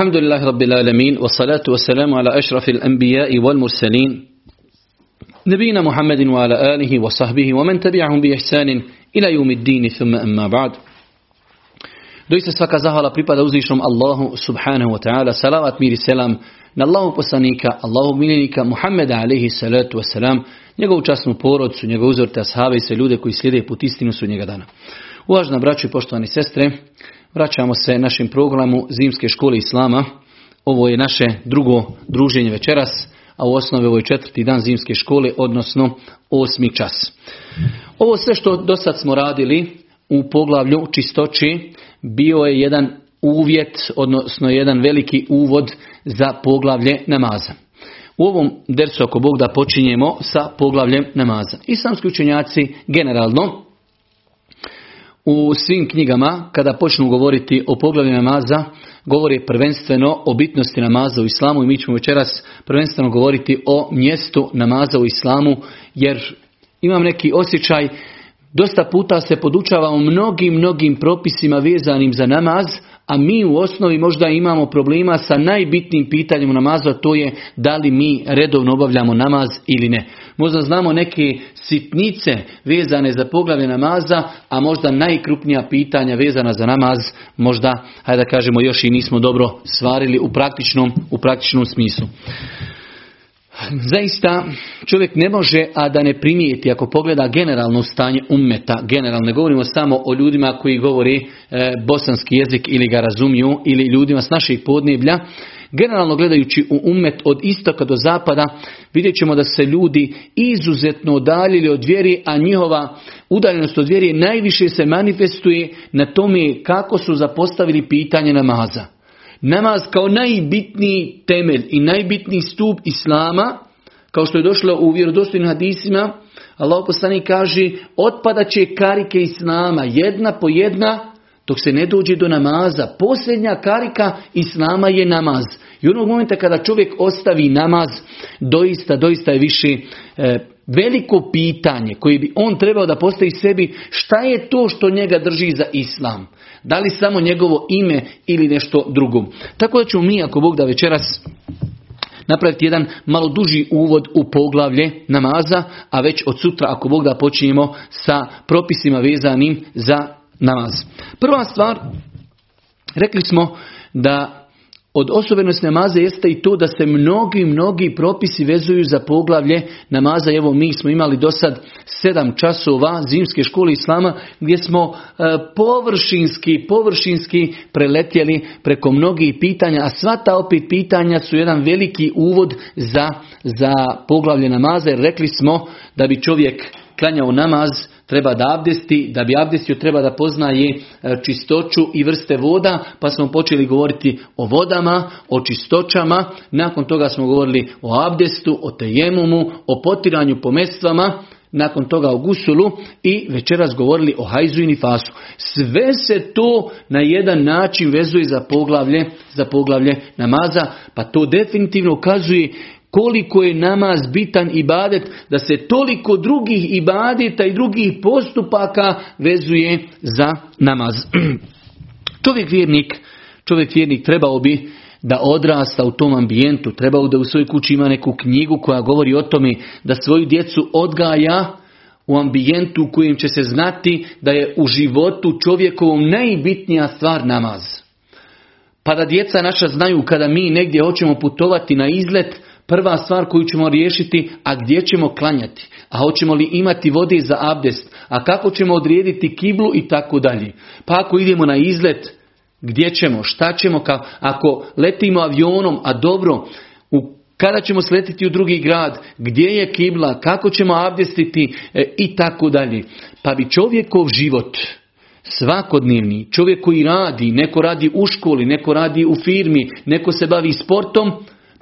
الحمد لله رب العالمين والصلاة والسلام على أشرف الأنبياء والمرسلين نبينا محمد وعلى آله وصحبه ومن تبعهم بإحسان إلى يوم الدين ثم أما بعد Doista svaka zahvala pripada uzvišnom Allahu subhanahu wa ta'ala. Salavat mir i selam na Allahu poslanika, Allahu miljenika Muhammeda alaihi salatu wa salam, njegovu časnu porodcu, njegovu uzorte ashave i sve ljude koji slijede put istinu su njega dana. Uvažna braću i poštovani sestre, vraćamo se našem programu Zimske škole Islama. Ovo je naše drugo druženje večeras, a u osnovi ovo je četvrti dan Zimske škole, odnosno osmi čas. Ovo sve što do sad smo radili u poglavlju čistoći bio je jedan uvjet, odnosno jedan veliki uvod za poglavlje namaza. U ovom dersu ako Bog da počinjemo sa poglavljem namaza. Islamski učenjaci generalno u svim knjigama kada počnu govoriti o poglavlju namaza govori prvenstveno o bitnosti namaza u islamu i mi ćemo večeras prvenstveno govoriti o mjestu namaza u islamu jer imam neki osjećaj Dosta puta se podučavamo mnogim, mnogim propisima vezanim za namaz, a mi u osnovi možda imamo problema sa najbitnijim pitanjem u namazu, a to je da li mi redovno obavljamo namaz ili ne. Možda znamo neke sitnice vezane za poglavlje namaza, a možda najkrupnija pitanja vezana za namaz, možda, hajde da kažemo, još i nismo dobro svarili u praktičnom, u praktičnom smislu. Zaista čovjek ne može, a da ne primijeti ako pogleda generalno stanje ummeta, generalno ne govorimo samo o ljudima koji govori e, bosanski jezik ili ga razumiju ili ljudima s naših podneblja, Generalno gledajući u ummet od istoka do zapada vidjet ćemo da se ljudi izuzetno odaljili od vjeri, a njihova udaljenost od vjeri najviše se manifestuje na tome kako su zapostavili pitanje namaza. Namaz kao najbitniji temelj i najbitniji stup Islama, kao što je došlo u vjerodostojnim hadisima, Allah poslani kaže, otpada će karike Islama, jedna po jedna, dok se ne dođe do namaza. Posljednja karika Islama je namaz. I onog momenta kada čovjek ostavi namaz, doista, doista je više e, veliko pitanje koje bi on trebao da postavi sebi, šta je to što njega drži za Islam. Da li samo njegovo ime ili nešto drugo. Tako da ćemo mi, ako Bog da večeras napraviti jedan malo duži uvod u poglavlje namaza, a već od sutra, ako Bog da počinjemo sa propisima vezanim za namaz. Prva stvar, rekli smo da od osobenosti namaza jeste i to da se mnogi, mnogi propisi vezuju za poglavlje namaza. Evo mi smo imali do sad sedam časova zimske škole Islama gdje smo e, površinski, površinski preletjeli preko mnogih pitanja, a sva ta opet pitanja su jedan veliki uvod za, za poglavlje namaza jer rekli smo da bi čovjek klanjao namaz treba da abdesti, da bi abdestio treba da poznaje e, čistoću i vrste voda, pa smo počeli govoriti o vodama, o čistoćama, nakon toga smo govorili o abdestu, o tejemumu, o potiranju po mestvama, nakon toga o gusulu i večeras govorili o hajzu i nifasu. Sve se to na jedan način vezuje za poglavlje, za poglavlje namaza, pa to definitivno ukazuje koliko je namaz bitan ibadet, da se toliko drugih ibadeta i drugih postupaka vezuje za namaz. čovjek vjernik, čovjek vjernik trebao bi da odrasta u tom ambijentu, trebao da u svojoj kući ima neku knjigu koja govori o tome da svoju djecu odgaja u ambijentu u kojem će se znati da je u životu čovjekovom najbitnija stvar namaz. Pa da djeca naša znaju kada mi negdje hoćemo putovati na izlet, prva stvar koju ćemo riješiti, a gdje ćemo klanjati, a hoćemo li imati vode za abdest, a kako ćemo odrijediti kiblu i tako dalje. Pa ako idemo na izlet, gdje ćemo, šta ćemo, ako letimo avionom, a dobro, u kada ćemo sletiti u drugi grad, gdje je kibla, kako ćemo abdestiti? E, i tako dalje. Pa bi čovjekov život, svakodnevni, čovjek koji radi, neko radi u školi, neko radi u firmi, neko se bavi sportom,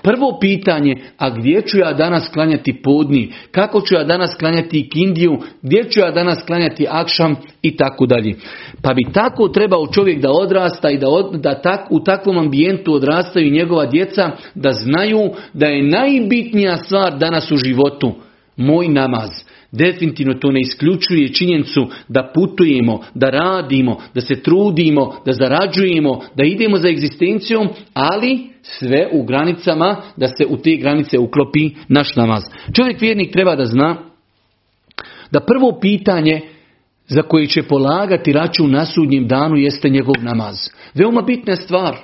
Prvo pitanje, a gdje ću ja danas klanjati podni, kako ću ja danas klanjati kindiju, gdje ću ja danas klanjati akšam i tako dalje. Pa bi tako trebao čovjek da odrasta i da, da tak, u takvom ambijentu odrastaju njegova djeca, da znaju da je najbitnija stvar danas u životu moj namaz. Definitivno to ne isključuje činjenicu da putujemo, da radimo, da se trudimo, da zarađujemo, da idemo za egzistencijom, ali sve u granicama da se u te granice uklopi naš namaz. Čovjek vjernik treba da zna da prvo pitanje za koje će polagati račun na sudnjem danu jeste njegov namaz. Veoma bitna stvar.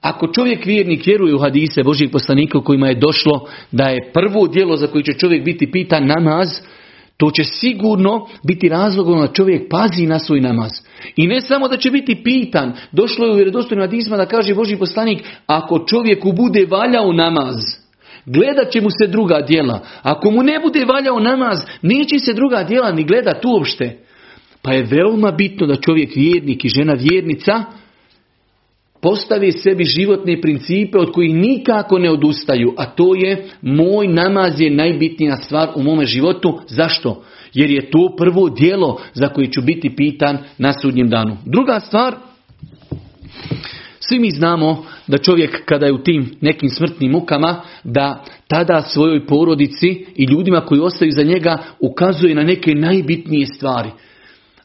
Ako čovjek vjernik vjeruje u hadise Božih poslanika kojima je došlo da je prvo djelo za koje će čovjek biti pitan namaz, to će sigurno biti razlogom da čovjek pazi na svoj namaz. I ne samo da će biti pitan, došlo je u vjerodostojnim hadisma da kaže Boži poslanik, ako čovjeku bude valjao namaz, gledat će mu se druga djela. Ako mu ne bude valjao namaz, neće se druga djela ni gledat uopšte. Pa je veoma bitno da čovjek vjernik i žena vjernica postavi sebi životne principe od kojih nikako ne odustaju, a to je moj namaz je najbitnija stvar u mome životu. Zašto? Jer je to prvo dijelo za koje ću biti pitan na sudnjem danu. Druga stvar, svi mi znamo da čovjek kada je u tim nekim smrtnim mukama, da tada svojoj porodici i ljudima koji ostaju za njega ukazuje na neke najbitnije stvari.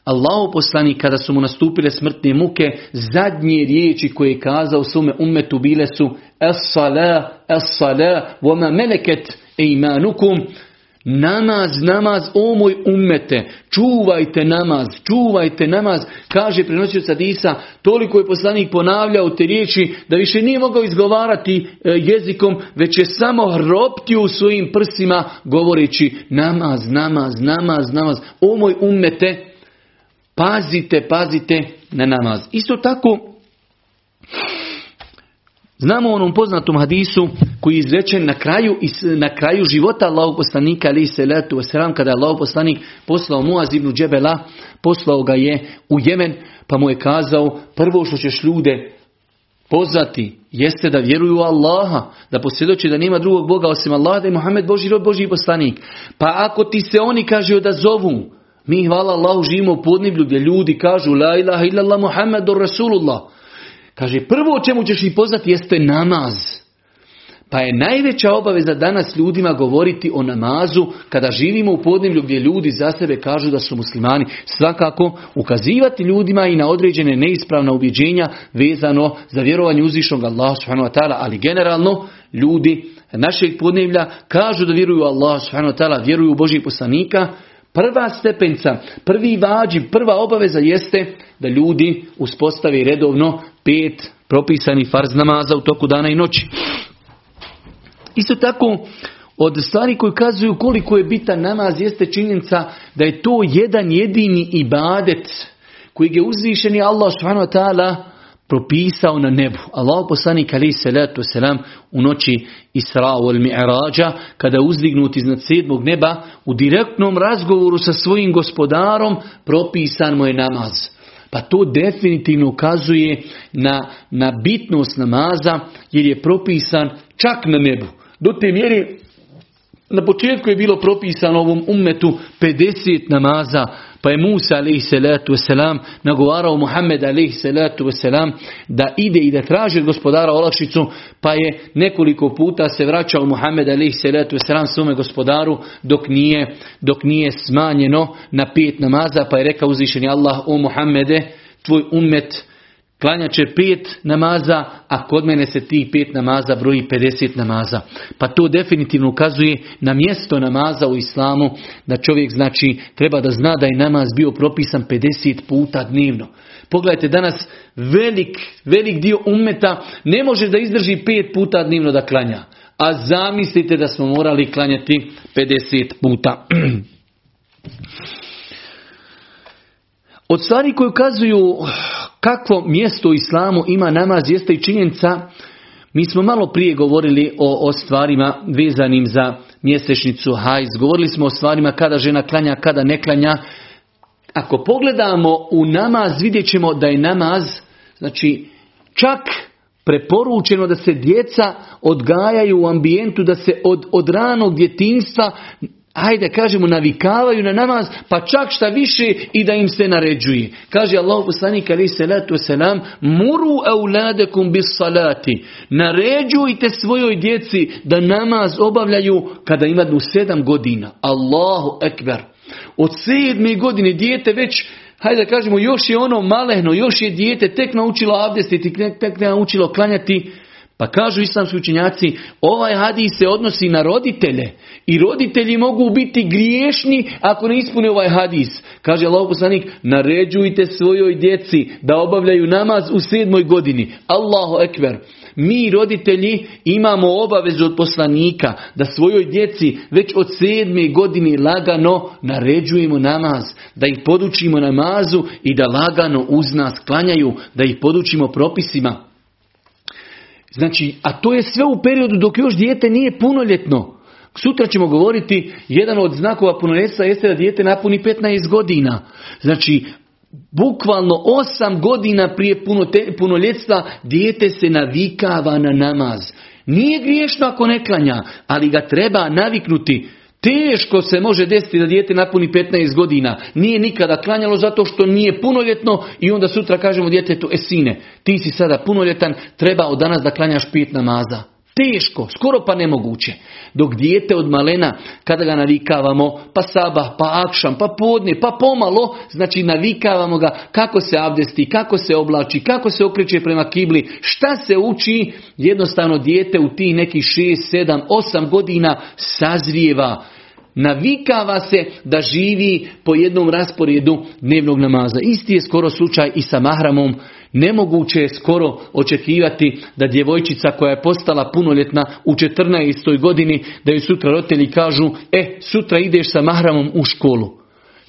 Allahu poslanik kada su mu nastupile smrtne muke, zadnje riječi koje je kazao svome ummetu bile su Es-sala, es-sala, vama meleket imanukum. Namaz, namaz, o moj ummete, čuvajte namaz, čuvajte namaz, kaže prenosio Sadisa, toliko je poslanik ponavljao te riječi da više nije mogao izgovarati e, jezikom, već je samo hroptio u svojim prsima govoreći namaz, namaz, namaz, namaz, o moj ummete, Pazite, pazite na namaz. Isto tako, znamo onom poznatom hadisu koji je izrečen na kraju, na kraju života Allahog poslanika, ali se letu wasalam, kada je Allahog poslanik poslao Muaz ibn Džebela, poslao ga je u Jemen, pa mu je kazao, prvo što ćeš ljude pozvati jeste da vjeruju u Allaha, da posvjedoči da nema drugog Boga osim Allaha, da je Muhammed Boži rob, Boži poslanik. Pa ako ti se oni kažu da zovu, mi, hvala Allahu, živimo u podniblju gdje ljudi kažu La ilaha illallah Muhammedur Rasulullah. Kaže, prvo o čemu ćeš ih pozvati jeste namaz. Pa je najveća obaveza danas ljudima govoriti o namazu kada živimo u podneblju gdje ljudi za sebe kažu da su muslimani. Svakako ukazivati ljudima i na određene neispravna ubjeđenja vezano za vjerovanje uzvišnog Allaha subhanahu wa ta'ala, ali generalno ljudi našeg podneblja kažu da vjeruju Allaha subhanahu wa ta'ala, vjeruju u Božih poslanika, Prva stepenca, prvi vađi, prva obaveza jeste da ljudi uspostavi redovno pet propisani farz namaza u toku dana i noći. Isto tako, od stvari koje kazuju koliko je bitan namaz jeste činjenica da je to jedan jedini ibadet koji je uzvišeni Allah subhanahu wa ta'ala propisao na nebu. Allah poslanik ali salatu selam u noći Isra al Mi'rađa kada je uzdignut iznad sedmog neba u direktnom razgovoru sa svojim gospodarom propisan mu je namaz. Pa to definitivno ukazuje na, na bitnost namaza jer je propisan čak na nebu. Do te mjere na početku je bilo propisano ovom ummetu 50 namaza pa je Musa alaihi salatu wasalam nagovarao Muhammed alaihi salatu wasalam da ide i da traži gospodara olakšicu, pa je nekoliko puta se vraćao Muhammed alaihi salatu wasalam svome gospodaru dok nije, dok nije smanjeno na pet namaza, pa je rekao uzvišeni Allah, o Muhammede, tvoj ummet Klanja će pet namaza, a kod mene se ti pet namaza broji 50 namaza. Pa to definitivno ukazuje na mjesto namaza u islamu, da čovjek znači treba da zna da je namaz bio propisan 50 puta dnevno. Pogledajte danas velik, velik dio umeta ne može da izdrži pet puta dnevno da klanja. A zamislite da smo morali klanjati 50 puta. Od stvari koje ukazuju kakvo mjesto u islamu ima namaz jeste i činjenica, mi smo malo prije govorili o, o stvarima vezanim za mjesečnicu hajz, govorili smo o stvarima kada žena klanja, kada ne klanja. Ako pogledamo u namaz vidjet ćemo da je namaz, znači čak preporučeno da se djeca odgajaju u ambijentu, da se od, od ranog djetinstva ajde kažemo navikavaju na namaz, pa čak šta više i da im se naređuje. Kaže Allah poslanik ali salatu selam, muru euladekum bis salati. Naređujte svojoj djeci da namaz obavljaju kada imaju sedam godina. Allahu ekber. Od sedme godine dijete već hajde da kažemo, još je ono malehno, još je dijete tek naučilo abdestiti, tek naučilo klanjati, pa kažu islamski učenjaci, ovaj hadis se odnosi na roditelje i roditelji mogu biti griješni ako ne ispune ovaj hadis. Kaže Allah poslanik, naređujte svojoj djeci da obavljaju namaz u sedmoj godini. Allahu ekber. Mi roditelji imamo obavezu od poslanika da svojoj djeci već od sedme godine lagano naređujemo namaz, da ih podučimo namazu i da lagano uz nas klanjaju, da ih podučimo propisima. Znači, a to je sve u periodu dok još dijete nije punoljetno. Sutra ćemo govoriti, jedan od znakova punoljetstva jeste da dijete napuni 15 godina. Znači, bukvalno 8 godina prije punoljetstva dijete se navikava na namaz. Nije griješno ako ne klanja, ali ga treba naviknuti. Teško se može desiti da dijete napuni 15 godina. Nije nikada klanjalo zato što nije punoljetno i onda sutra kažemo djetetu, e sine, ti si sada punoljetan, treba od danas da klanjaš pet namaza. Teško, skoro pa nemoguće. Dok dijete od malena, kada ga navikavamo, pa sabah, pa akšam, pa podne, pa pomalo, znači navikavamo ga kako se abdesti, kako se oblači, kako se okreće prema kibli, šta se uči, jednostavno dijete u tih nekih 6, 7, 8 godina sazrijeva navikava se da živi po jednom rasporedu dnevnog namaza. Isti je skoro slučaj i sa mahramom. Nemoguće je skoro očekivati da djevojčica koja je postala punoljetna u 14. godini, da joj sutra roditelji kažu, e, sutra ideš sa mahramom u školu.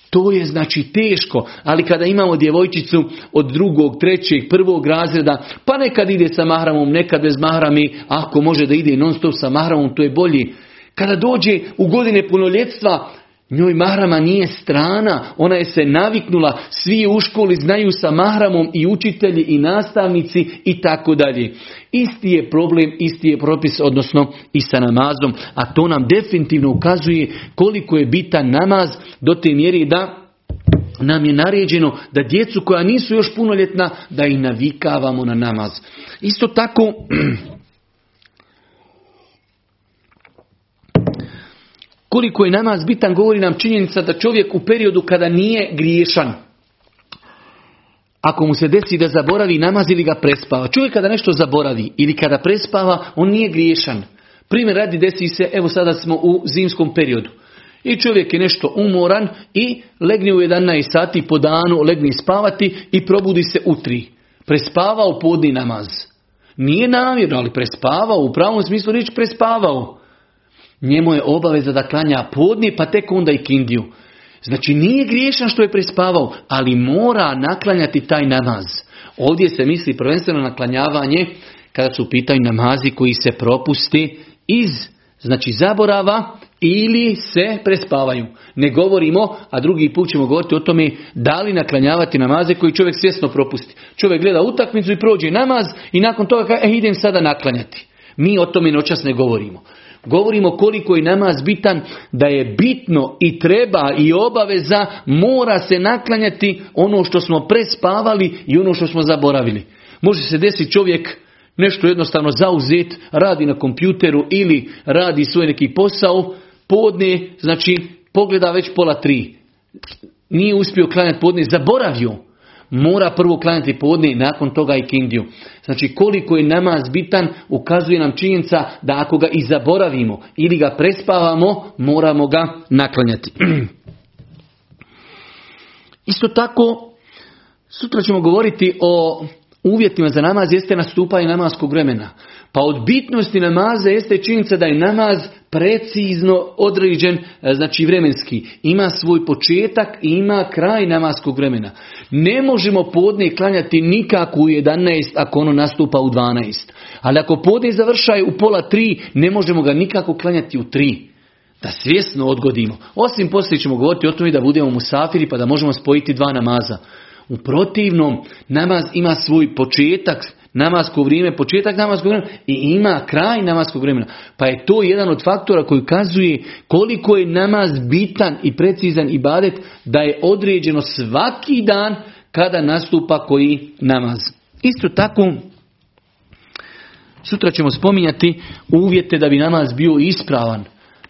To je znači teško, ali kada imamo djevojčicu od drugog, trećeg, prvog razreda, pa nekad ide sa mahramom, nekad bez mahrami, ako može da ide non stop sa mahramom, to je bolji. Kada dođe u godine punoljetstva, njoj mahrama nije strana, ona je se naviknula, svi u školi znaju sa mahramom i učitelji i nastavnici i tako dalje. Isti je problem, isti je propis, odnosno i sa namazom, a to nam definitivno ukazuje koliko je bitan namaz do te mjeri da nam je naređeno da djecu koja nisu još punoljetna, da ih navikavamo na namaz. Isto tako, Koliko je namaz bitan govori nam činjenica da čovjek u periodu kada nije griješan, ako mu se desi da zaboravi namaz ili ga prespava. Čovjek kada nešto zaboravi ili kada prespava, on nije griješan. Primjer radi desi se, evo sada smo u zimskom periodu. I čovjek je nešto umoran i legne u 11 sati po danu, legne spavati i probudi se u tri. Prespavao podni namaz. Nije namjerno, ali prespavao, u pravom smislu riječ prespavao njemu je obaveza da klanja podnije pa tek onda i kindiju. Znači nije griješan što je prespavao, ali mora naklanjati taj namaz. Ovdje se misli prvenstveno na klanjavanje kada su u pitanju namazi koji se propusti iz znači zaborava ili se prespavaju. Ne govorimo, a drugi put ćemo govoriti o tome da li naklanjavati namaze koji čovjek svjesno propusti. Čovjek gleda utakmicu i prođe namaz i nakon toga kaže, e, idem sada naklanjati. Mi o tome noćas ne govorimo. Govorimo koliko je namaz bitan, da je bitno i treba i obaveza, mora se naklanjati ono što smo prespavali i ono što smo zaboravili. Može se desiti čovjek nešto jednostavno zauzet, radi na kompjuteru ili radi svoj neki posao, podne, znači pogleda već pola tri. Nije uspio klanjati podne, zaboravio mora prvo klanjati podne i nakon toga i kindiju. Znači koliko je namaz bitan ukazuje nam činjenica da ako ga i zaboravimo ili ga prespavamo moramo ga naklanjati. Isto tako sutra ćemo govoriti o uvjetima za namaz jeste nastupanje namaskog vremena. Pa od bitnosti namaza jeste činjenica da je namaz precizno određen, e, znači vremenski. Ima svoj početak i ima kraj namaskog vremena. Ne možemo podne klanjati nikako u 11 ako ono nastupa u 12. Ali ako podne završaje u pola 3, ne možemo ga nikako klanjati u 3. Da svjesno odgodimo. Osim poslije ćemo govoriti o tome da budemo musafiri pa da možemo spojiti dva namaza. U protivnom, namaz ima svoj početak, namasko vrijeme, početak namaskog vremena i ima kraj namaskog vremena. Pa je to jedan od faktora koji ukazuje koliko je namaz bitan i precizan i badet da je određeno svaki dan kada nastupa koji namaz. Isto tako, sutra ćemo spominjati uvjete da bi namaz bio ispravan.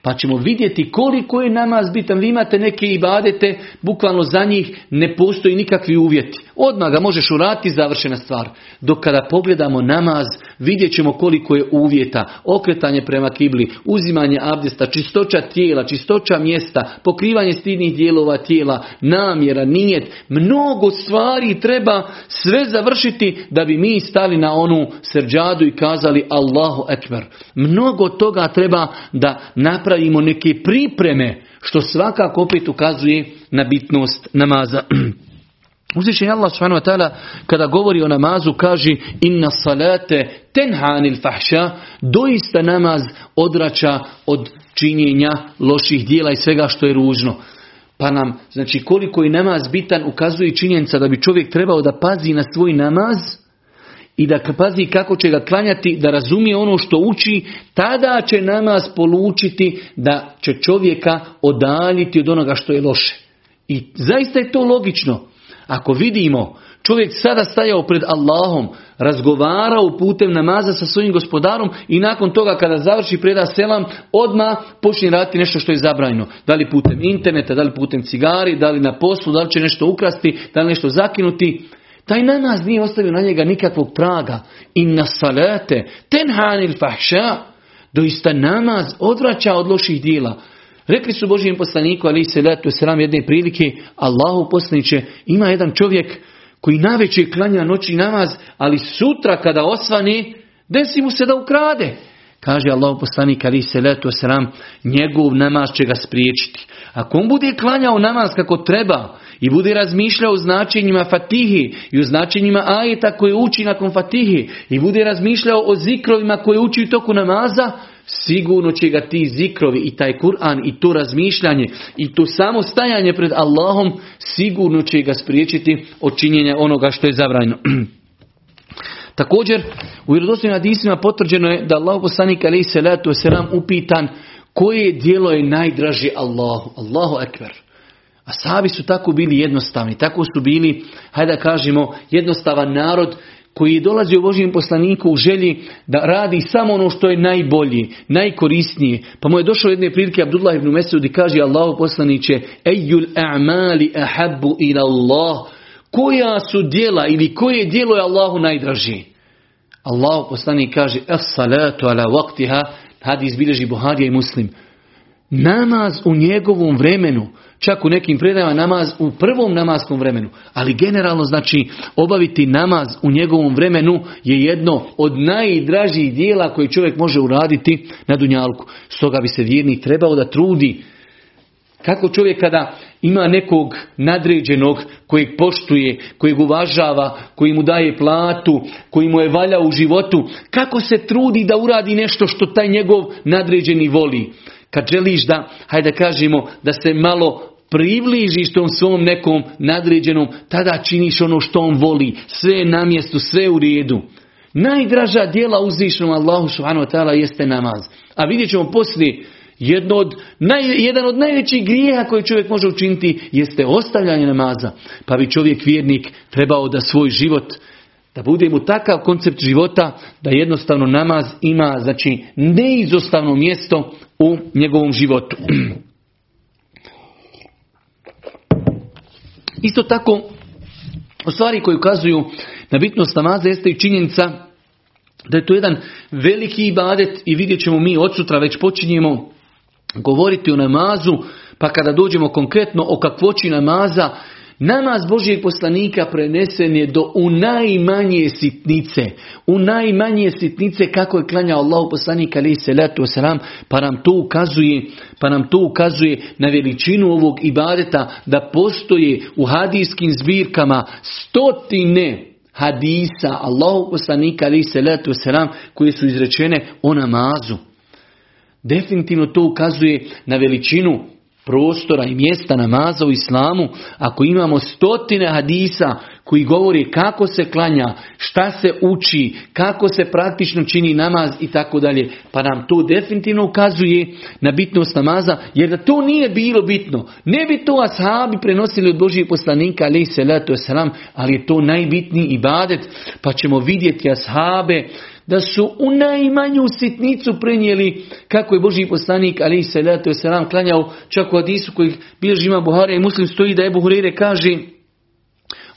Pa ćemo vidjeti koliko je namaz bitan. Vi imate neke ibadete, bukvalno za njih ne postoji nikakvi uvjeti. Odmah ga možeš urati, završena stvar. Dok kada pogledamo namaz, vidjet ćemo koliko je uvjeta. Okretanje prema kibli, uzimanje abdesta, čistoća tijela, čistoća mjesta, pokrivanje stidnih dijelova tijela, namjera, nijet. Mnogo stvari treba sve završiti da bi mi stali na onu srđadu i kazali Allahu Ekber. Mnogo toga treba da napravimo neke pripreme, što svakako opet ukazuje na bitnost namaza. Uzvišen Allah subhanahu wa ta'ala kada govori o namazu kaže inna salate tenhanil fahša doista namaz odrača od činjenja loših dijela i svega što je ružno. Pa nam, znači koliko je namaz bitan ukazuje činjenica da bi čovjek trebao da pazi na svoj namaz i da pazi kako će ga klanjati, da razumije ono što uči, tada će namaz polučiti da će čovjeka odaljiti od onoga što je loše. I zaista je to logično. Ako vidimo čovjek sada stajao pred Allahom, razgovarao putem namaza sa svojim gospodarom i nakon toga kada završi preda selam, odmah počne raditi nešto što je zabranjeno. Da li putem interneta, da li putem cigari, da li na poslu, da li će nešto ukrasti, da li nešto zakinuti. Taj namaz nije ostavio na njega nikakvog praga. Inna salate, tenhanil fahša. Doista namaz odvraća od loših dijela. Rekli su Božijem poslaniku, ali se letu sram jedne prilike, Allahu poslaniće, ima jedan čovjek koji najveće klanja noći namaz, ali sutra kada osvani, desi mu se da ukrade. Kaže Allah poslanik ali se letu sram, njegov namaz će ga spriječiti. Ako on bude klanjao namaz kako treba i bude razmišljao o značenjima fatihi i o značenjima ajeta koje uči nakon fatihi i bude razmišljao o zikrovima koje uči u toku namaza, sigurno će ga ti zikrovi i taj Kur'an i to razmišljanje i to samo stajanje pred Allahom sigurno će ga spriječiti od činjenja onoga što je zabranjeno. Također, u vjerodostojnim hadisima potvrđeno je da Allah poslanik alaihi salatu wasalam upitan koje dijelo je najdraže Allahu. Allahu ekber. A sahabi su tako bili jednostavni, tako su bili, hajde da kažemo, jednostavan narod koji dolazi u Božijem poslaniku u želji da radi samo ono što je najbolji, najkorisnije. Pa mu je došao jedne prilike Abdullah ibn Mesud i kaže Allahu poslaniće Ejjul a'mali ahabbu ila Allah koja su dijela ili koje dijelo je Allahu najdraži? Allahu poslanik kaže as salatu ala waqtiha hadis bilježi Buharija i Muslim. Namaz u njegovom vremenu, čak u nekim predajama namaz u prvom namaskom vremenu, ali generalno znači obaviti namaz u njegovom vremenu je jedno od najdražih dijela koje čovjek može uraditi na dunjalku. Stoga bi se vjernik trebao da trudi kako čovjek kada ima nekog nadređenog kojeg poštuje, kojeg uvažava, koji mu daje platu, koji mu je valja u životu, kako se trudi da uradi nešto što taj njegov nadređeni voli. Kad želiš da, hajde kažemo, da se malo približiš tom svom nekom nadređenom, tada činiš ono što on voli. Sve je na mjestu, sve u redu. Najdraža dijela uzvišnom Allahu subhanahu wa ta'ala jeste namaz. A vidjet ćemo poslije, jedno od, jedan od najvećih grijeha koji čovjek može učiniti jeste ostavljanje namaza. Pa bi čovjek vjernik trebao da svoj život da bude mu takav koncept života da jednostavno namaz ima znači neizostavno mjesto u njegovom životu. Isto tako, u stvari koji ukazuju na bitnost namaza jeste i činjenica da je to jedan veliki ibadet i vidjet ćemo mi od sutra već počinjemo govoriti o namazu, pa kada dođemo konkretno o kakvoći namaza, Namaz Božijeg poslanika prenesen je do u najmanje sitnice. U najmanje sitnice kako je klanjao Allah poslanik ali se letu wasalam, pa nam to ukazuje, pa nam to ukazuje na veličinu ovog ibadeta da postoje u hadijskim zbirkama stotine hadisa Allahu poslanika ali se letu wasalam koje su izrečene o namazu. Definitivno to ukazuje na veličinu prostora i mjesta namaza u islamu, ako imamo stotine hadisa koji govori kako se klanja, šta se uči, kako se praktično čini namaz i tako dalje. Pa nam to definitivno ukazuje na bitnost namaza, jer da to nije bilo bitno, ne bi to ashabi prenosili od Božijeg poslanika, ali ali je to najbitniji ibadet, pa ćemo vidjeti ashabe da su u najmanju sitnicu prenijeli kako je Boži poslanik ali se leto se nam klanjao čak u Adisu koji bilježi ima Buhara i muslim stoji da je Buhurire kaže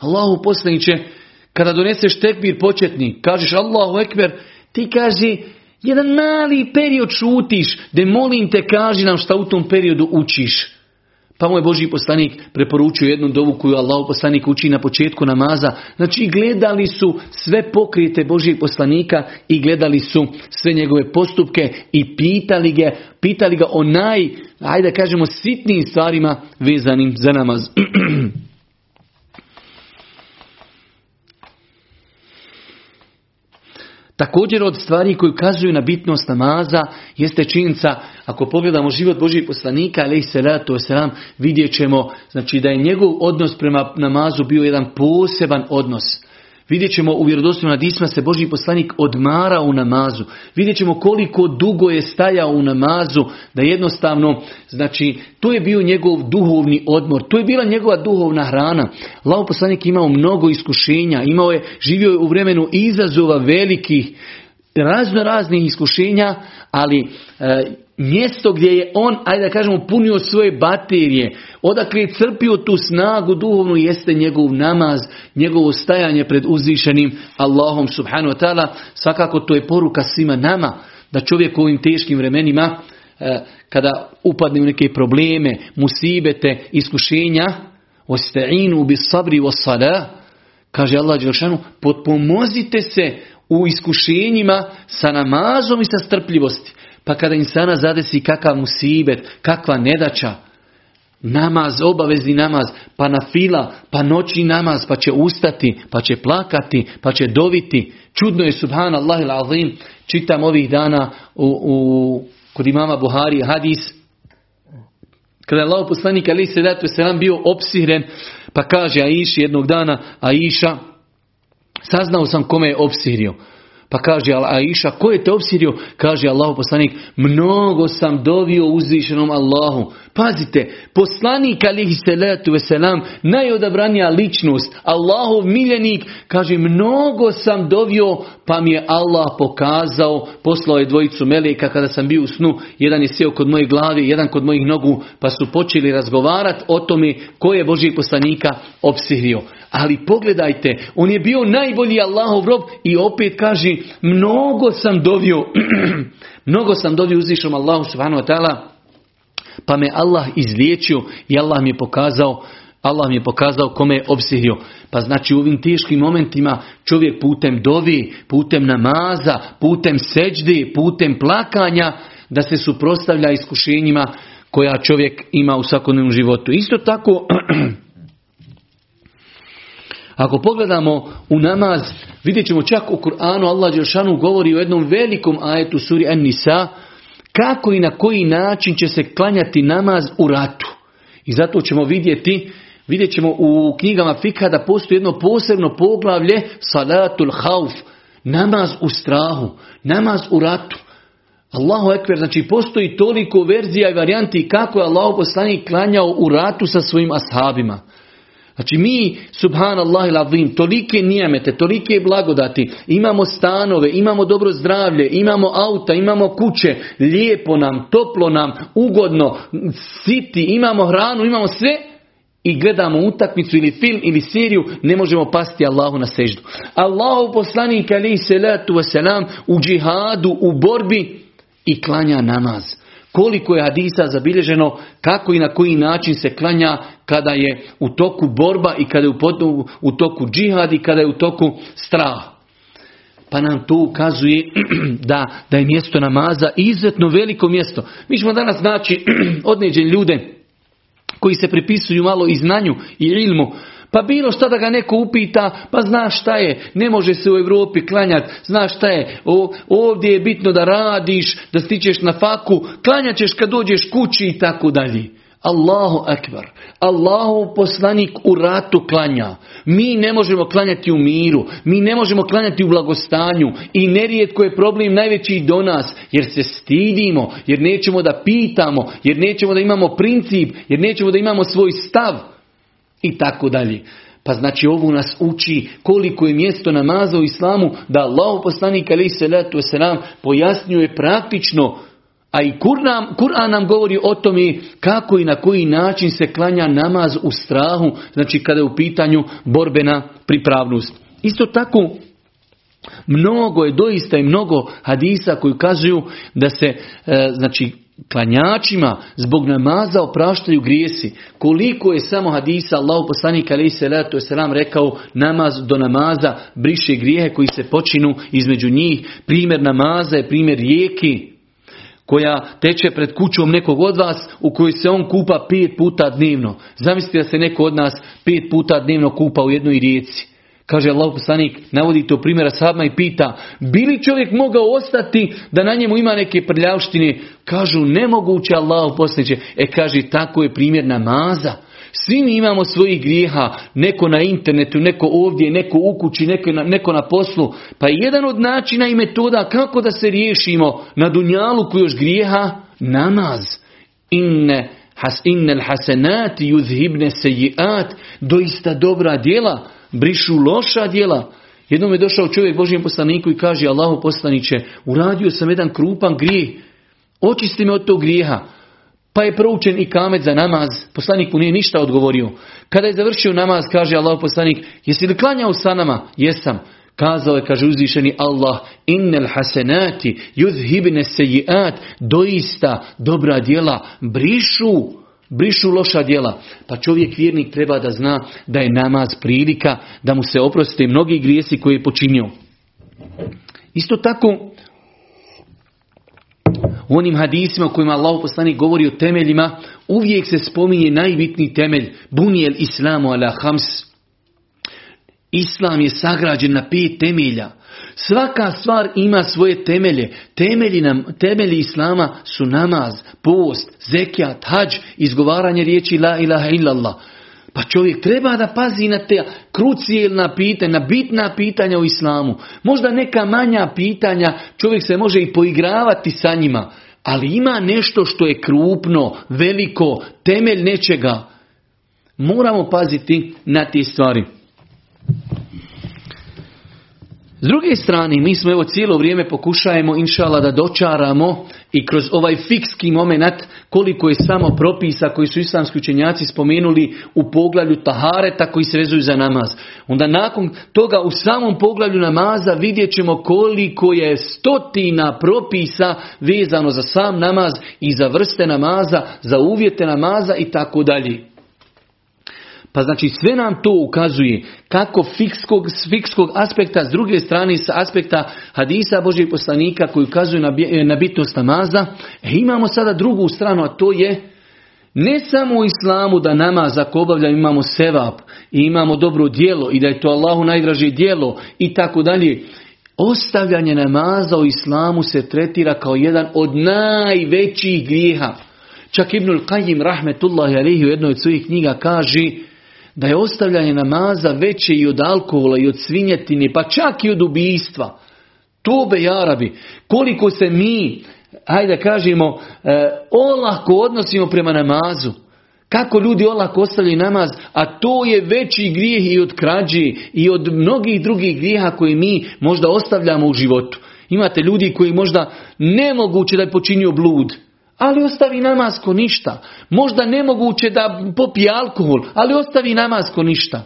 Allahu poslaniće kada doneseš tekbir početni kažeš Allahu ekber ti kaže jedan mali period šutiš da molim te kaži nam šta u tom periodu učiš pa mu je Boži poslanik preporučio jednu dovu koju Allah poslanik uči na početku namaza. Znači gledali su sve pokrijete Božijeg poslanika i gledali su sve njegove postupke i pitali ga, pitali ga o naj, ajde kažemo, sitnijim stvarima vezanim za namaz. Također od stvari koji ukazuju na bitnost namaza jeste činjenica, ako pogledamo život Božih poslanika, ali se selam, vidjet ćemo znači, da je njegov odnos prema namazu bio jedan poseban odnos. Vidjet ćemo u vjerodostojnom nadisma se Boži poslanik odmara u namazu. Vidjet ćemo koliko dugo je stajao u namazu, da jednostavno, znači, to je bio njegov duhovni odmor, to je bila njegova duhovna hrana. Lao poslanik imao mnogo iskušenja, imao je, živio je u vremenu izazova velikih, razno raznih iskušenja, ali e, mjesto gdje je on, ajde da kažemo, punio svoje baterije, odakle je crpio tu snagu duhovnu, jeste njegov namaz, njegovo stajanje pred uzvišenim Allahom subhanahu wa ta'ala. Svakako to je poruka svima nama, da čovjek u ovim teškim vremenima, e, kada upadne u neke probleme, musibete, iskušenja, osta'inu bi sabri wa salah, kaže Allah Đelšanu, potpomozite se u iskušenjima sa namazom i sa strpljivosti. Pa kada insana zadesi kakav musibet, kakva nedača, namaz, obavezni namaz, pa na fila, pa noći namaz, pa će ustati, pa će plakati, pa će doviti. Čudno je subhanallah il azim, čitam ovih dana u, u, kod imama Buhari hadis, kada je Allah poslanik ali se selam bio opsihren, pa kaže Aiši jednog dana, Aiša, saznao sam kome je opsirio. Pa kaže Aisha, ko je te obsirio? Kaže Allahu poslanik, mnogo sam dovio uzvišenom Allahu. Pazite, poslanik alihi salatu veselam, najodabranija ličnost, Allahov miljenik, kaže, mnogo sam dovio, pa mi je Allah pokazao, poslao je dvojicu meleka kada sam bio u snu, jedan je sjeo kod moje glavi, jedan kod mojih nogu, pa su počeli razgovarati o tome ko je Božih poslanika opsirio. Ali pogledajte, on je bio najbolji Allahov rob i opet kaže, mnogo sam dovio, mnogo sam dovio uzvišom Allahu subhanahu wa ta'ala, pa me Allah izliječio i Allah mi je pokazao Allah mi je pokazao kome je obsihio. Pa znači u ovim teškim momentima čovjek putem dovi, putem namaza, putem seđdi, putem plakanja, da se suprostavlja iskušenjima koja čovjek ima u svakodnevnom životu. Isto tako Ako pogledamo u namaz, vidjet ćemo čak u Kur'anu Allah Đelšanu govori o jednom velikom ajetu suri An-Nisa, kako i na koji način će se klanjati namaz u ratu. I zato ćemo vidjeti, vidjet ćemo u knjigama Fikha da postoji jedno posebno poglavlje Salatul Hauf, namaz u strahu, namaz u ratu. Allahu ekber, znači postoji toliko verzija i varijanti kako je Allah poslanik klanjao u ratu sa svojim ashabima. Znači mi, subhanallah azim, tolike nijemete, tolike blagodati, imamo stanove, imamo dobro zdravlje, imamo auta, imamo kuće, lijepo nam, toplo nam, ugodno, siti, imamo hranu, imamo sve i gledamo utakmicu ili film ili seriju, ne možemo pasti Allahu na seždu. Allahu poslanik ali salatu wasalam u džihadu, u borbi i klanja namaz. Koliko je hadisa zabilježeno, kako i na koji način se klanja kada je u toku borba i kada je u, toku džihad i kada je u toku strah. Pa nam to ukazuje da, da je mjesto namaza izuzetno veliko mjesto. Mi ćemo danas naći odneđene ljude koji se pripisuju malo i znanju i ilmu. Pa bilo šta da ga neko upita, pa znaš šta je, ne može se u Europi klanjati, znaš šta je, o, ovdje je bitno da radiš, da stičeš na faku, klanjat ćeš kad dođeš kući i tako dalje. Allahu akbar. Allahu poslanik u ratu klanja. Mi ne možemo klanjati u miru. Mi ne možemo klanjati u blagostanju. I nerijetko je problem najveći do nas. Jer se stidimo. Jer nećemo da pitamo. Jer nećemo da imamo princip. Jer nećemo da imamo svoj stav. I tako dalje. Pa znači ovo nas uči koliko je mjesto namaza u islamu da Allah poslanik alaih salatu wasalam pojasnjuje praktično a i Kur'an, Kur'an nam govori o tome kako i na koji način se klanja namaz u strahu, znači kada je u pitanju borbena pripravnost. Isto tako, mnogo je doista i mnogo hadisa koji ukazuju da se, e, znači, klanjačima zbog namaza opraštaju grijesi. Koliko je samo hadisa Allah poslanik alaih salatu wasalam rekao namaz do namaza briše grijehe koji se počinu između njih. Primjer namaza je primjer rijeki koja teče pred kućom nekog od vas u kojoj se on kupa pet puta dnevno. Zamislite da se neko od nas pet puta dnevno kupa u jednoj rijeci. Kaže Allah poslanik, navodi to primjera sahabima i pita, bi li čovjek mogao ostati da na njemu ima neke prljavštine? Kažu, nemoguće Allah poslaniće. E kaže, tako je primjer namaza. Svi mi imamo svojih grijeha, neko na internetu, neko ovdje, neko u kući, neko na, neko na poslu. Pa jedan od načina i metoda kako da se riješimo na dunjalu koji još grijeha, namaz. Inne has innel hasenati yuzhibne sejiat, doista dobra djela, brišu loša djela. Jednom je došao čovjek Božijem poslaniku i kaže Allahu poslaniće, uradio sam jedan krupan grijeh, očisti me od tog grijeha. Pa je proučen i kamet za namaz. Poslanik mu nije ništa odgovorio. Kada je završio namaz, kaže Allah poslanik, jesi li klanjao sa nama? Jesam. Kazao je, kaže uzvišeni Allah, innel hasenati yuzhibne sejiat, doista dobra djela brišu, brišu loša djela. Pa čovjek vjernik treba da zna da je namaz prilika, da mu se oproste mnogi grijesi koje je počinio. Isto tako, u onim hadisima u kojima Allah poslanik govori o temeljima, uvijek se spominje najbitniji temelj, bunijel islamu ala hams. Islam je sagrađen na pet temelja. Svaka stvar ima svoje temelje. Temelji, nam, temelji Islama su namaz, post, zekijat, hađ, izgovaranje riječi la ilaha illallah. Pa čovjek treba da pazi na te krucijelna pitanja, na bitna pitanja u islamu. Možda neka manja pitanja, čovjek se može i poigravati sa njima. Ali ima nešto što je krupno, veliko, temelj nečega. Moramo paziti na te stvari. S druge strane, mi smo evo cijelo vrijeme pokušajemo inšala da dočaramo i kroz ovaj fikski moment koliko je samo propisa koji su islamski učenjaci spomenuli u poglavlju tahareta koji se vezuju za namaz. Onda nakon toga u samom poglavlju namaza vidjet ćemo koliko je stotina propisa vezano za sam namaz i za vrste namaza, za uvjete namaza i tako dalje. Pa znači sve nam to ukazuje kako fikskog, fikskog aspekta, s druge strane sa aspekta hadisa Božih poslanika koji ukazuju na, na bitnost namaza. E, imamo sada drugu stranu, a to je ne samo u islamu da namaz ako obavljamo imamo sevap i imamo dobro djelo i da je to Allahu najdraže djelo i tako dalje. Ostavljanje namaza u islamu se tretira kao jedan od najvećih grijeha. Čak Ibnul Qajim rahmetullahi alihi u jednoj od svojih knjiga kaže da je ostavljanje namaza veće i od alkohola i od svinjetine, pa čak i od ubijstva. Tobe jarabi, koliko se mi, hajde kažemo, e, olako odnosimo prema namazu. Kako ljudi olako ostavljaju namaz, a to je veći grijeh i od krađi i od mnogih drugih grijeha koje mi možda ostavljamo u životu. Imate ljudi koji možda nemoguće da je počinio blud, ali ostavi namaz ko ništa. Možda nemoguće da popije alkohol, ali ostavi namaz ko ništa.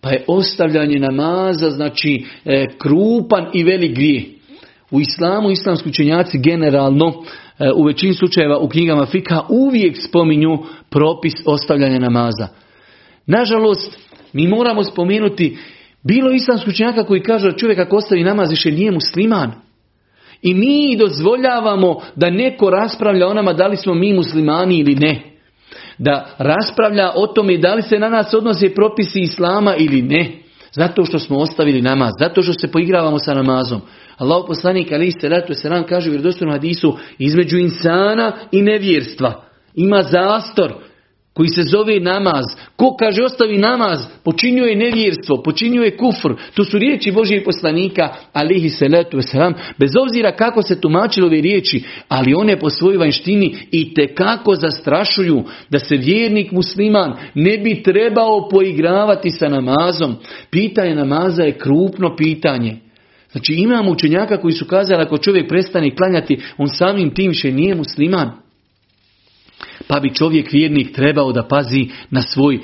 Pa je ostavljanje namaza, znači e, krupan i velik grijeh. U islamu, islamski učenjaci generalno, e, u većini slučajeva u knjigama Fika uvijek spominju propis ostavljanja namaza. Nažalost, mi moramo spomenuti, bilo islamski učenjaka koji kažu da čovjek ako ostavi namaz više nije musliman. I mi dozvoljavamo da neko raspravlja o nama da li smo mi muslimani ili ne. Da raspravlja o tome da li se na nas odnose propisi islama ili ne. Zato što smo ostavili namaz, zato što se poigravamo sa namazom. Allah poslanik ali se ratu se nam kaže u vjerodostojnom hadisu između insana i nevjerstva. ima zastor koji se zove namaz. Ko kaže ostavi namaz, počinio je nevjerstvo, počinio je kufr. To su riječi Božijeg poslanika, alihi salatu wasalam, bez obzira kako se tumačilo ove riječi, ali one po svojoj vanštini i te kako zastrašuju da se vjernik musliman ne bi trebao poigravati sa namazom. Pitanje namaza je krupno pitanje. Znači imamo učenjaka koji su kazali ako čovjek prestane klanjati, on samim tim više nije musliman. Pa bi čovjek vjernik trebao da pazi na svoj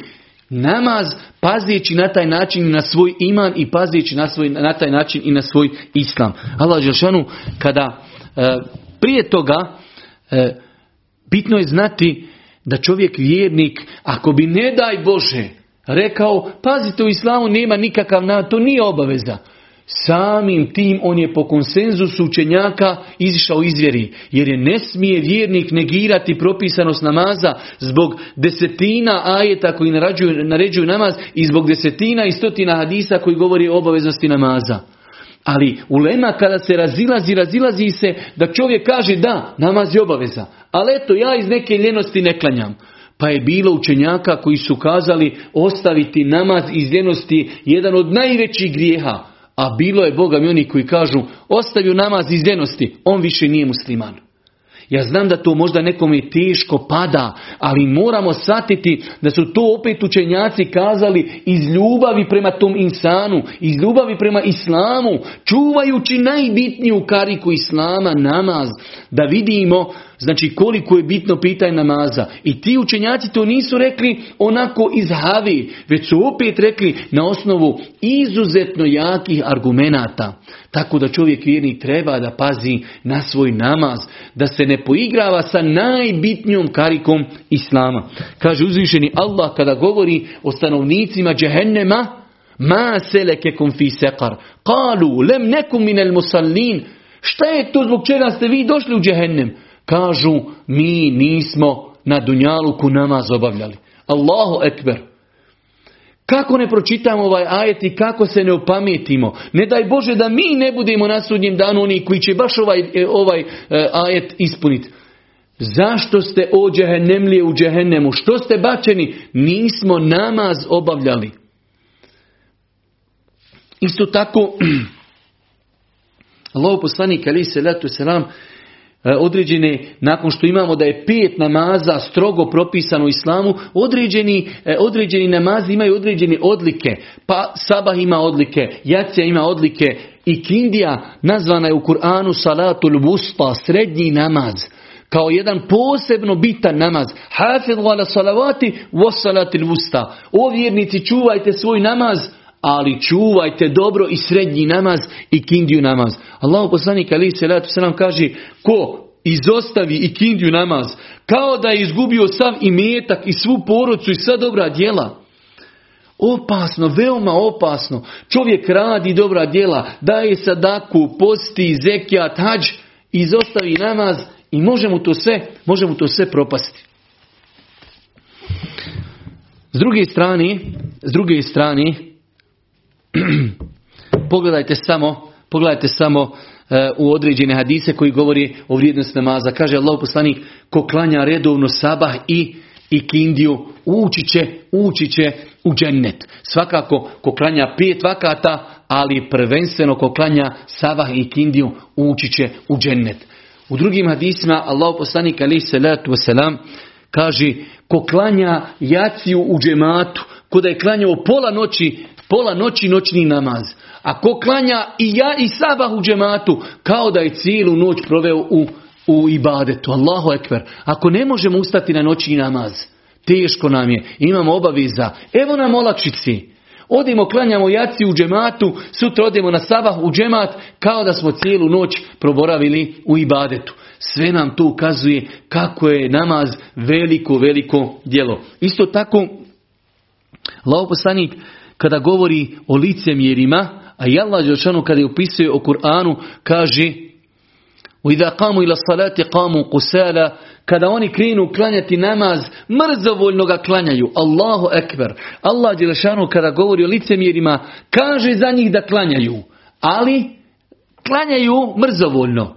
namaz, pazijeći na taj način na svoj iman i pazijeći na, svoj, na taj način i na svoj islam. Allah Žešanu, kada e, prije toga e, bitno je znati da čovjek vjernik, ako bi ne daj Bože rekao, pazite u islamu nema nikakav, to nije obaveza. Samim tim on je po konsenzusu učenjaka izišao izvjeri, jer je ne smije vjernik negirati propisanost namaza zbog desetina ajeta koji naređuju, naređuju namaz i zbog desetina i stotina hadisa koji govori o obaveznosti namaza. Ali u lema kada se razilazi, razilazi se da čovjek kaže da, namaz je obaveza. Ali eto, ja iz neke ljenosti ne klanjam. Pa je bilo učenjaka koji su kazali ostaviti namaz iz ljenosti jedan od najvećih grijeha. A bilo je Boga mi oni koji kažu ostavio namaz iz ljenosti, on više nije musliman. Ja znam da to možda nekome teško pada, ali moramo shvatiti da su to opet učenjaci kazali iz ljubavi prema tom insanu, iz ljubavi prema islamu, čuvajući najbitniju kariku islama, namaz, da vidimo Znači koliko je bitno pitanje namaza. I ti učenjaci to nisu rekli onako iz havi, već su opet rekli na osnovu izuzetno jakih argumenata. Tako da čovjek vjerni treba da pazi na svoj namaz, da se ne poigrava sa najbitnijom karikom Islama. Kaže uzvišeni Allah kada govori o stanovnicima džehennema, ma selekekum fi sekar, kalu lem nekum minel musallin, Šta je to zbog čega ste vi došli u džehennem? Kažu, mi nismo na Dunjaluku namaz obavljali. Allahu ekber. Kako ne pročitamo ovaj ajet i kako se ne opametimo? Ne daj Bože da mi ne budemo na sudnjem danu oni koji će baš ovaj, e, ovaj e, ajet ispuniti. Zašto ste o džehennemlije u džehennemu? Što ste bačeni? Nismo namaz obavljali. Isto tako, Allah poslanik ali se letu selam određene, nakon što imamo da je pet namaza strogo propisano u islamu, određeni, e, određeni namazi imaju određene odlike. Pa sabah ima odlike, jacija ima odlike i kindija nazvana je u Kur'anu salatul wusta, srednji namaz kao jedan posebno bitan namaz. Hafidhu ala salavati wa salatil wusta. O vjernici, čuvajte svoj namaz, ali čuvajte dobro i srednji namaz i kindiju namaz. Allah poslanik ali se nam kaže ko izostavi i kindiju namaz kao da je izgubio sav imetak i svu porodcu i sva dobra djela. Opasno, veoma opasno. Čovjek radi dobra djela, daje sadaku, posti, zekijat, hađ, izostavi namaz i može mu to sve, može mu to sve propasti. S druge strane, s druge strane, pogledajte samo, pogledajte samo e, u određene hadise koji govori o vrijednosti namaza. Kaže Allah poslanik, ko klanja redovno sabah i, i kindiju, ući će, ući će u džennet. Svakako, ko klanja pet vakata, ali prvenstveno ko klanja sabah i kindiju, ući će u džennet. U drugim hadisima Allah poslanik alaih salatu wasalam kaže ko klanja jaciju u džematu, ko da je klanjao pola noći, pola noći noćni namaz. A ko klanja i ja i sabah u džematu, kao da je cijelu noć proveo u, u ibadetu. Allahu ekber. Ako ne možemo ustati na noćni namaz, teško nam je, imamo obaveza, evo nam olakšici. Odimo, klanjamo jaci u džematu, sutra odemo na sabah u džemat, kao da smo cijelu noć proboravili u ibadetu. Sve nam to ukazuje kako je namaz veliko, veliko djelo. Isto tako, Lao kada govori o licemjerima, a i Allah Đelšanu kada je upisuje o Kur'anu, kaže وَإِذَا قَامُوا إِلَى الصَّلَاةِ قَامُوا قُسَالًا Kada oni krenu klanjati namaz, mrzovoljno ga klanjaju. Allahu ekber. Allah Đelešanu kada govori o licemjerima, kaže za njih da klanjaju. Ali, klanjaju mrzovoljno.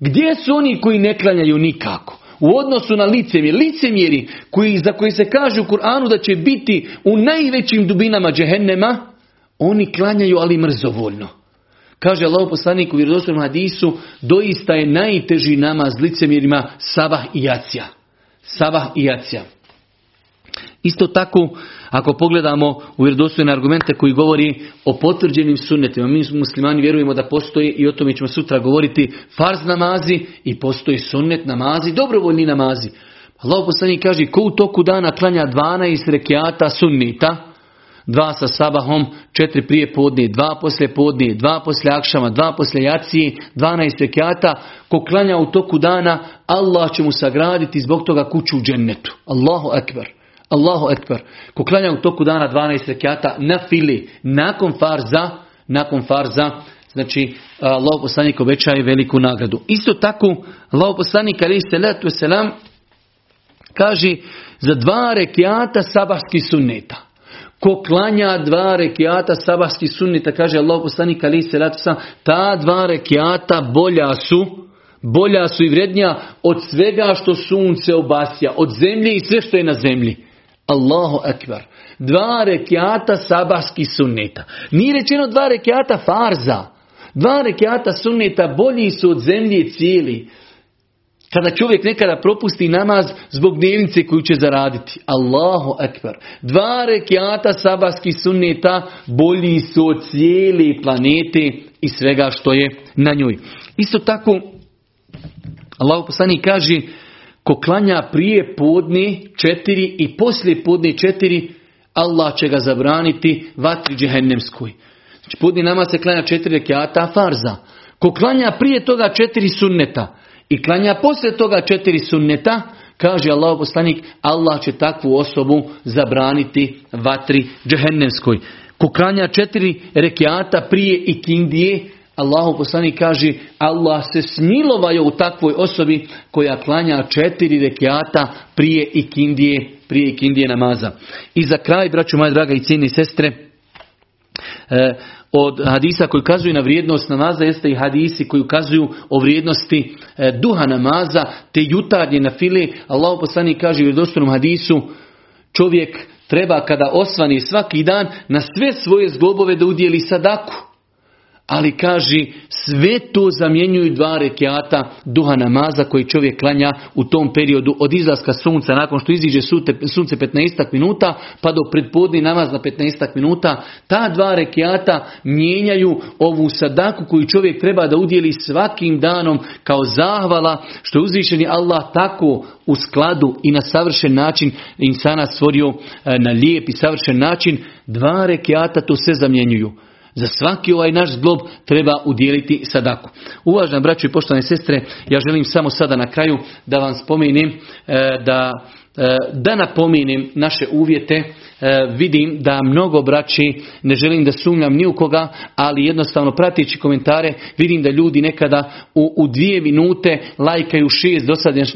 Gdje su oni koji ne klanjaju nikako? U odnosu na licemjer, licemjeri koji, za koji se kaže u Kur'anu da će biti u najvećim dubinama džehennema, oni klanjaju ali mrzovoljno. Kaže Allah poslanik u vjerodostojnom hadisu, doista je najteži namaz licemjerima sabah i jacija. Sabah i jacija. Isto tako, ako pogledamo u vjerodostojne argumente koji govori o potvrđenim sunnetima, mi muslimani vjerujemo da postoji i o tome ćemo sutra govoriti farz namazi i postoji sunnet namazi, dobrovoljni namazi. Allah poslanik kaže ko u toku dana klanja 12 rekiata sunnita, dva sa sabahom, četiri prije podne, dva poslije podne, dva poslije akšama, dva poslije jacije, 12 rekiata, ko klanja u toku dana, Allah će mu sagraditi zbog toga kuću u džennetu. Allahu akbar. Allahu ekber. Ko klanja u toku dana 12 rekiata na fili, nakon farza, nakon farza, znači Allah poslanik obećaje veliku nagradu. Isto tako, Allah poslanik ali se selam kaže za dva rekiata sabahski sunneta. Ko klanja dva rekiata sabahski sunneta, kaže Allah poslanik ali se ta dva rekiata bolja su, bolja su i vrednija od svega što sunce obasja, od zemlje i sve što je na zemlji. Allahu akbar. Dva rekiata sabahski sunneta. Nije rečeno dva rekiata farza. Dva rekiata sunneta bolji su od zemlje cijeli. Kada čovjek nekada propusti namaz zbog dnevnice koju će zaraditi. Allahu akbar. Dva rekiata sabahski sunneta bolji su od cijeli planete i svega što je na njoj. Isto tako, Allah poslani kaže Ko klanja prije podne četiri i poslije podne četiri, Allah će ga zabraniti vatri džehennemskoj. Znači podne nama se klanja četiri rekiata farza. Ko klanja prije toga četiri sunneta i klanja poslije toga četiri sunneta, kaže Allah poslanik, Allah će takvu osobu zabraniti vatri džehennemskoj. Ko klanja četiri rekiata prije i kindije, Allahu poslanik kaže Allah se smilovaju u takvoj osobi koja klanja četiri rekiata prije ikindije, prije ikindije namaza. I za kraj, braću moja draga i cijeni sestre, e, od hadisa koji ukazuju na vrijednost namaza jeste i hadisi koji ukazuju o vrijednosti e, duha namaza te jutarnje na file. Allah poslanik kaže u vjerodostojnom hadisu čovjek treba kada osvani svaki dan na sve svoje zglobove da udjeli sadaku. Ali kaže, sve to zamjenjuju dva rekiata duha namaza koji čovjek klanja u tom periodu od izlaska sunca, nakon što iziđe sunce 15 minuta, pa do predpodni namaz na 15 minuta. Ta dva rekiata mijenjaju ovu sadaku koju čovjek treba da udjeli svakim danom kao zahvala što je uzvišeni Allah tako u skladu i na savršen način insana stvorio e, na lijep i savršen način. Dva rekiata to sve zamjenjuju. Za svaki ovaj naš zglob treba udjeliti sadaku. Uvažena braćo i poštovane sestre, ja želim samo sada na kraju da vam spomenem e, da E, da napomenem naše uvjete, vidim da mnogo braći, ne želim da sumnjam ni u koga, ali jednostavno pratići komentare, vidim da ljudi nekada u, u dvije minute lajkaju šest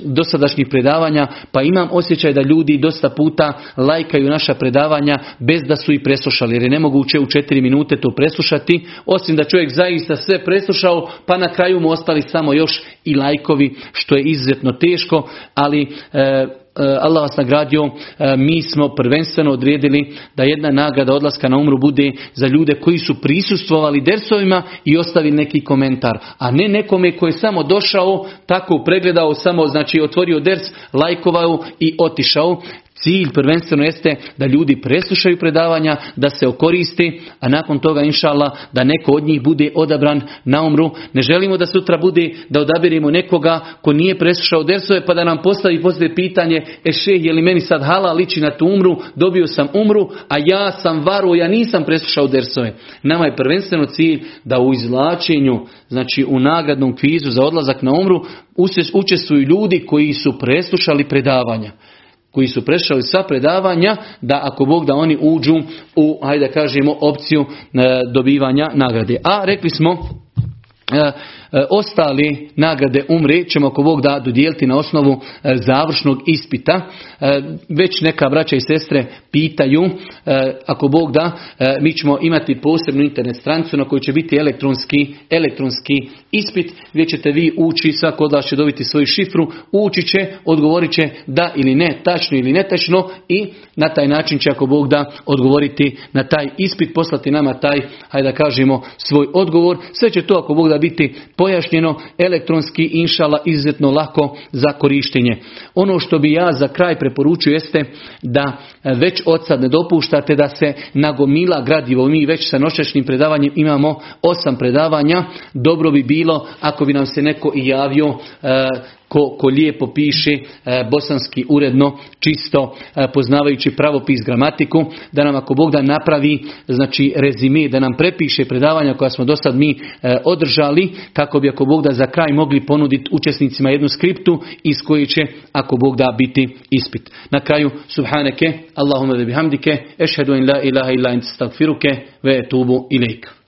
dosadašnjih predavanja, pa imam osjećaj da ljudi dosta puta lajkaju naša predavanja bez da su i preslušali, jer je nemoguće u četiri minute to preslušati, osim da čovjek zaista sve preslušao, pa na kraju mu ostali samo još i lajkovi, što je izuzetno teško, ali e, E, Allah vas nagradio, e, mi smo prvenstveno odredili da jedna nagrada odlaska na umru bude za ljude koji su prisustvovali dersovima i ostavili neki komentar, a ne nekome koji je samo došao, tako pregledao, samo znači otvorio ders, lajkovao i otišao. Cilj prvenstveno jeste da ljudi preslušaju predavanja, da se okoristi, a nakon toga inšala da neko od njih bude odabran na umru. Ne želimo da sutra bude da odabirimo nekoga ko nije preslušao dersove pa da nam postavi poslije pitanje e še je li meni sad hala liči na tu umru, dobio sam umru, a ja sam varu, ja nisam preslušao dersove. Nama je prvenstveno cilj da u izvlačenju, znači u nagradnom kvizu za odlazak na umru, učestvuju ljudi koji su preslušali predavanja koji su prešali sva predavanja, da ako Bog da oni uđu u, hajde kažemo, opciju e, dobivanja nagrade. A rekli smo, e, ostali nagrade umre ćemo ako Bog da dodijeliti na osnovu završnog ispita. Već neka braća i sestre pitaju, ako Bog da, mi ćemo imati posebnu internet stranicu na kojoj će biti elektronski, elektronski ispit gdje ćete vi ući, svako od vas će dobiti svoju šifru, ući će, odgovorit će da ili ne, tačno ili netačno i na taj način će ako Bog da odgovoriti na taj ispit, poslati nama taj, hajde da kažemo, svoj odgovor. Sve će to ako Bog da biti pojašnjeno elektronski, inšala, izuzetno lako za korištenje. Ono što bi ja za kraj preporučio jeste da već od sad ne dopuštate da se nagomila gradivo. Mi već sa noćašnjim predavanjem imamo osam predavanja. Dobro bi bilo ako bi nam se neko i javio e, ko, ko lijepo piše e, bosanski uredno, čisto e, poznavajući pravopis gramatiku, da nam ako Bog da napravi znači rezime, da nam prepiše predavanja koja smo do sad mi e, održali, kako bi ako Bog da za kraj mogli ponuditi učesnicima jednu skriptu iz koje će ako Bog da biti ispit. Na kraju, subhaneke, Allahumma da bihamdike, ešhedu in la ilaha illa in ve etubu ilaik.